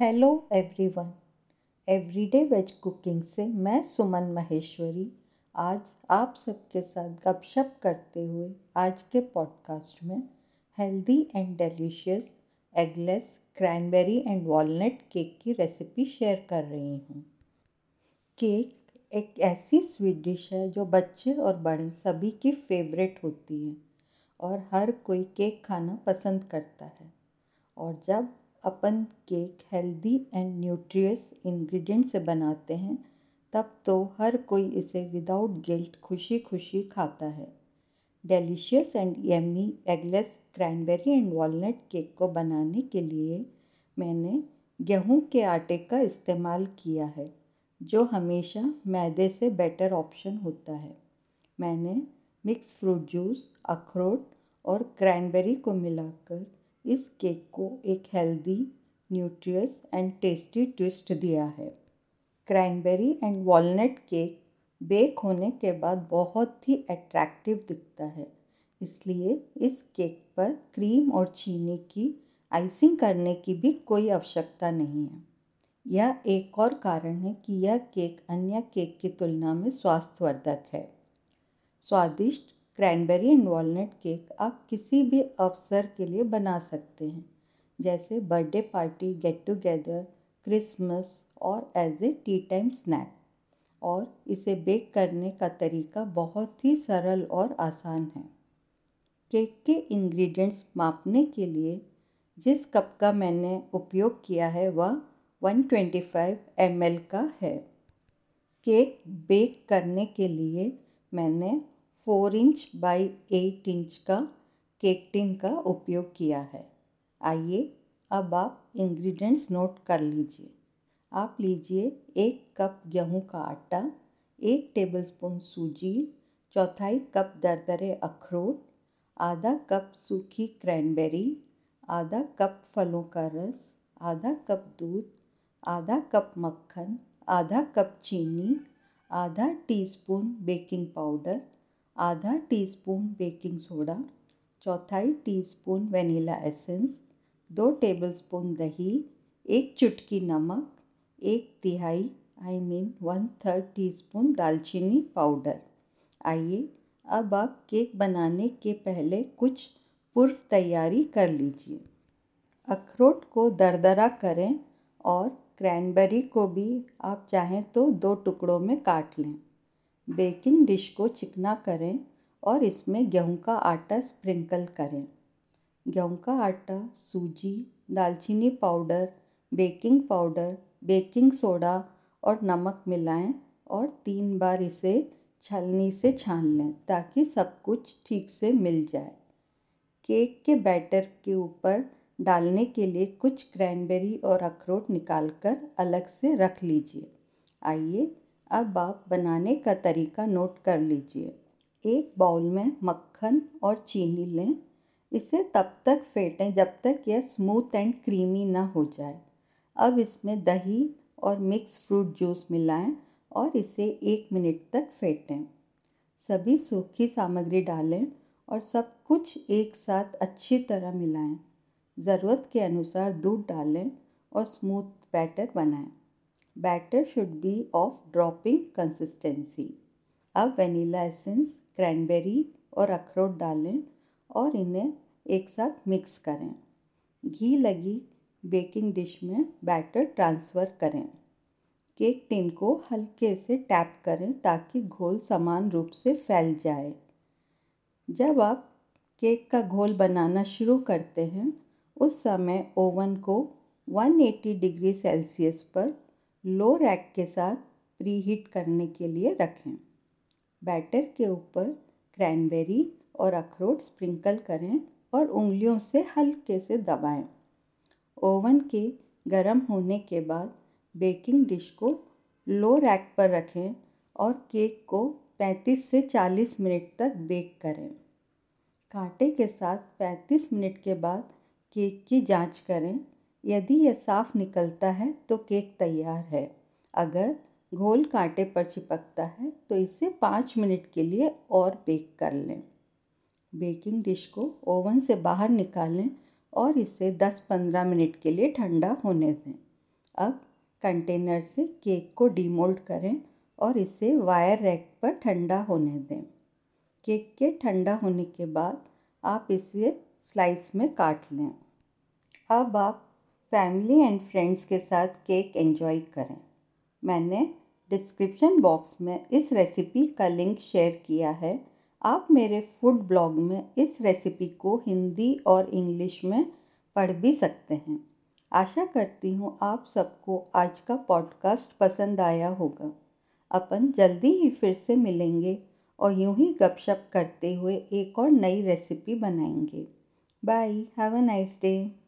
Hello everyone everyday veg cooking से मैं सुमन महेश्वरी। आज आप सबके साथ गपशप करते हुए आज के पॉडकास्ट में healthy and delicious eggless cranberry and walnut cake की रेसिपी शेयर कर रही हूँ। केक एक ऐसी स्वीट डिश है जो बच्चे और बड़े सभी की फेवरेट होती है और हर कोई केक खाना पसंद करता है। और जब अपन cake healthy and nutritious ingredient से बनाते हैं, तब तो हर कोई इसे विदाउट गिल्ट खुशी खुशी खाता है। Delicious and yummy eggless cranberry and walnut cake को बनाने के लिए मैंने गेहूँ के आटे का इस्तेमाल किया है, जो हमेशा मैदे से बेटर ऑप्शन होता है। मैंने मिक्स फ्रूट जूस, अखरोट और क्रैनबेरी को मिलाकर इस केक को एक healthy nutritious and tasty twist दिया है। Cranberry and walnut cake bake होने के बाद बहुत ही अट्रैक्टिव दिखता है। इसलिए इस केक पर क्रीम और चीनी की आइसिंग करने की भी कोई आवश्यकता नहीं है। यह एक और कारण है कि यह केक अन्य केक की तुलना में स्वास्थ्यवर्धक है। स्वादिष्ट क्रैनबेरी एंड वॉलनट केक आप किसी भी अवसर के लिए बना सकते हैं, जैसे birthday party, get together, Christmas और as a tea time snack. और इसे बेक करने का तरीका बहुत ही सरल और आसान है। केक के इंग्रेडिएंट्स मापने के लिए जिस कप का मैंने उपयोग किया है वह 125 ml का है। केक बेक करने के लिए मैंने four inch by eight inch का केक टिन का उपयोग किया है। आइए अब आप इंग्रेडिएंट्स नोट कर लीजिए। आप लीजिए एक कप गेहूँ का आटा, एक टेबलस्पून सूजी, चौथाई कप दरदरे अखरोट, आधा कप सूखी क्रैनबेरी, आधा कप फलों का रस, आधा कप दूध, आधा कप मक्खन, आधा कप चीनी, आधा टीस्पून बेकिंग पाउडर आधा टीस्पून बेकिंग सोडा, चौथाई टीस्पून वेनिला एसेंस, दो टेबलस्पून दही, एक चुटकी नमक, एक तिहाई I mean one third teaspoon दालचीनी पाउडर आइए, अब आप केक बनाने के पहले कुछ पूर्व तैयारी कर लीजिए। अखरोट को दरदरा करें और क्रैनबेरी को भी आप चाहें तो दो टुकड़ों में काट लें। बेकिंग डिश को चिकना करें और इसमें गेहूँ का आटा स्प्रिंकल करें। गेहूँ का आटा, सूजी, दालचीनी powder, baking powder, baking soda और नमक मिलाएँ और तीन बार इसे छलनी से छान लें ताकि सब कुछ ठीक से मिल जाए। केक के बैटर के ऊपर डालने के लिए कुछ क्रैनबेरी और अखरोट निकालकर अलग से रख लीजिए। आइए अब आप बनाने का तरीका नोट कर लीजिए। एक बाउल में मक्खन और चीनी लें। इसे तब तक फेंटें जब तक यह स्मूथ एंड क्रीमी ना हो जाए। अब इसमें दही और मिक्स फ्रूट जूस मिलाएँ और इसे एक मिनट तक फेंटें। सभी सूखी सामग्री डालें और सब कुछ एक साथ अच्छी तरह मिलाएँ। ज़रूरत के अनुसार दूध डालें और स्मूथ बैटर बनाएँ। Batter should be of dropping consistency अब वेनीला एसेंस क्रैनबेरी और अखरोट डालें और इन्हें एक साथ मिक्स करें। घी लगी बेकिंग डिश में बैटर ट्रांसफ़र करें। केक टिन को हल्के से टैप करें ताकि घोल समान रूप से फैल जाए। जब आप केक का घोल बनाना शुरू करते हैं, उस समय ओवन को 180 डिग्री सेल्सियस पर लो रैक के साथ प्रीहीट करने के लिए रखें बैटर के ऊपर क्रैनबेरी और अखरोट स्प्रिंकल करें और उंगलियों से हल्के से दबाएँ। ओवन के गर्म होने के बाद बेकिंग डिश को लो रैक पर रखें और केक को 35 से 40 मिनट तक बेक करें कांटे के साथ 35 मिनट के बाद केक की जाँच करें यदि यह साफ़ निकलता है तो केक तैयार है। अगर घोल कांटे पर चिपकता है तो इसे पाँच मिनट के लिए और बेक कर लें। बेकिंग डिश को ओवन से बाहर निकालें और इसे 10-15 मिनट के लिए ठंडा होने दें। अब कंटेनर से केक को डीमोल्ड करें और इसे वायर रैक पर ठंडा होने दें। केक के ठंडा होने के बाद आप इसे स्लाइस में काट लें। अब आप फैमिली एंड फ्रेंड्स के साथ केक एंजॉय करें। मैंने डिस्क्रिप्शन बॉक्स में इस रेसिपी का लिंक शेयर किया है। आप मेरे फ़ूड ब्लॉग में इस रेसिपी को हिंदी और इंग्लिश में पढ़ भी सकते हैं। आशा करती हूँ आप सबको आज का पॉडकास्ट पसंद आया होगा। अपन जल्दी ही फिर से मिलेंगे और यूँ ही गपशप करते हुए एक और नई रेसिपी बनाएँगे। Bye, have a nice day.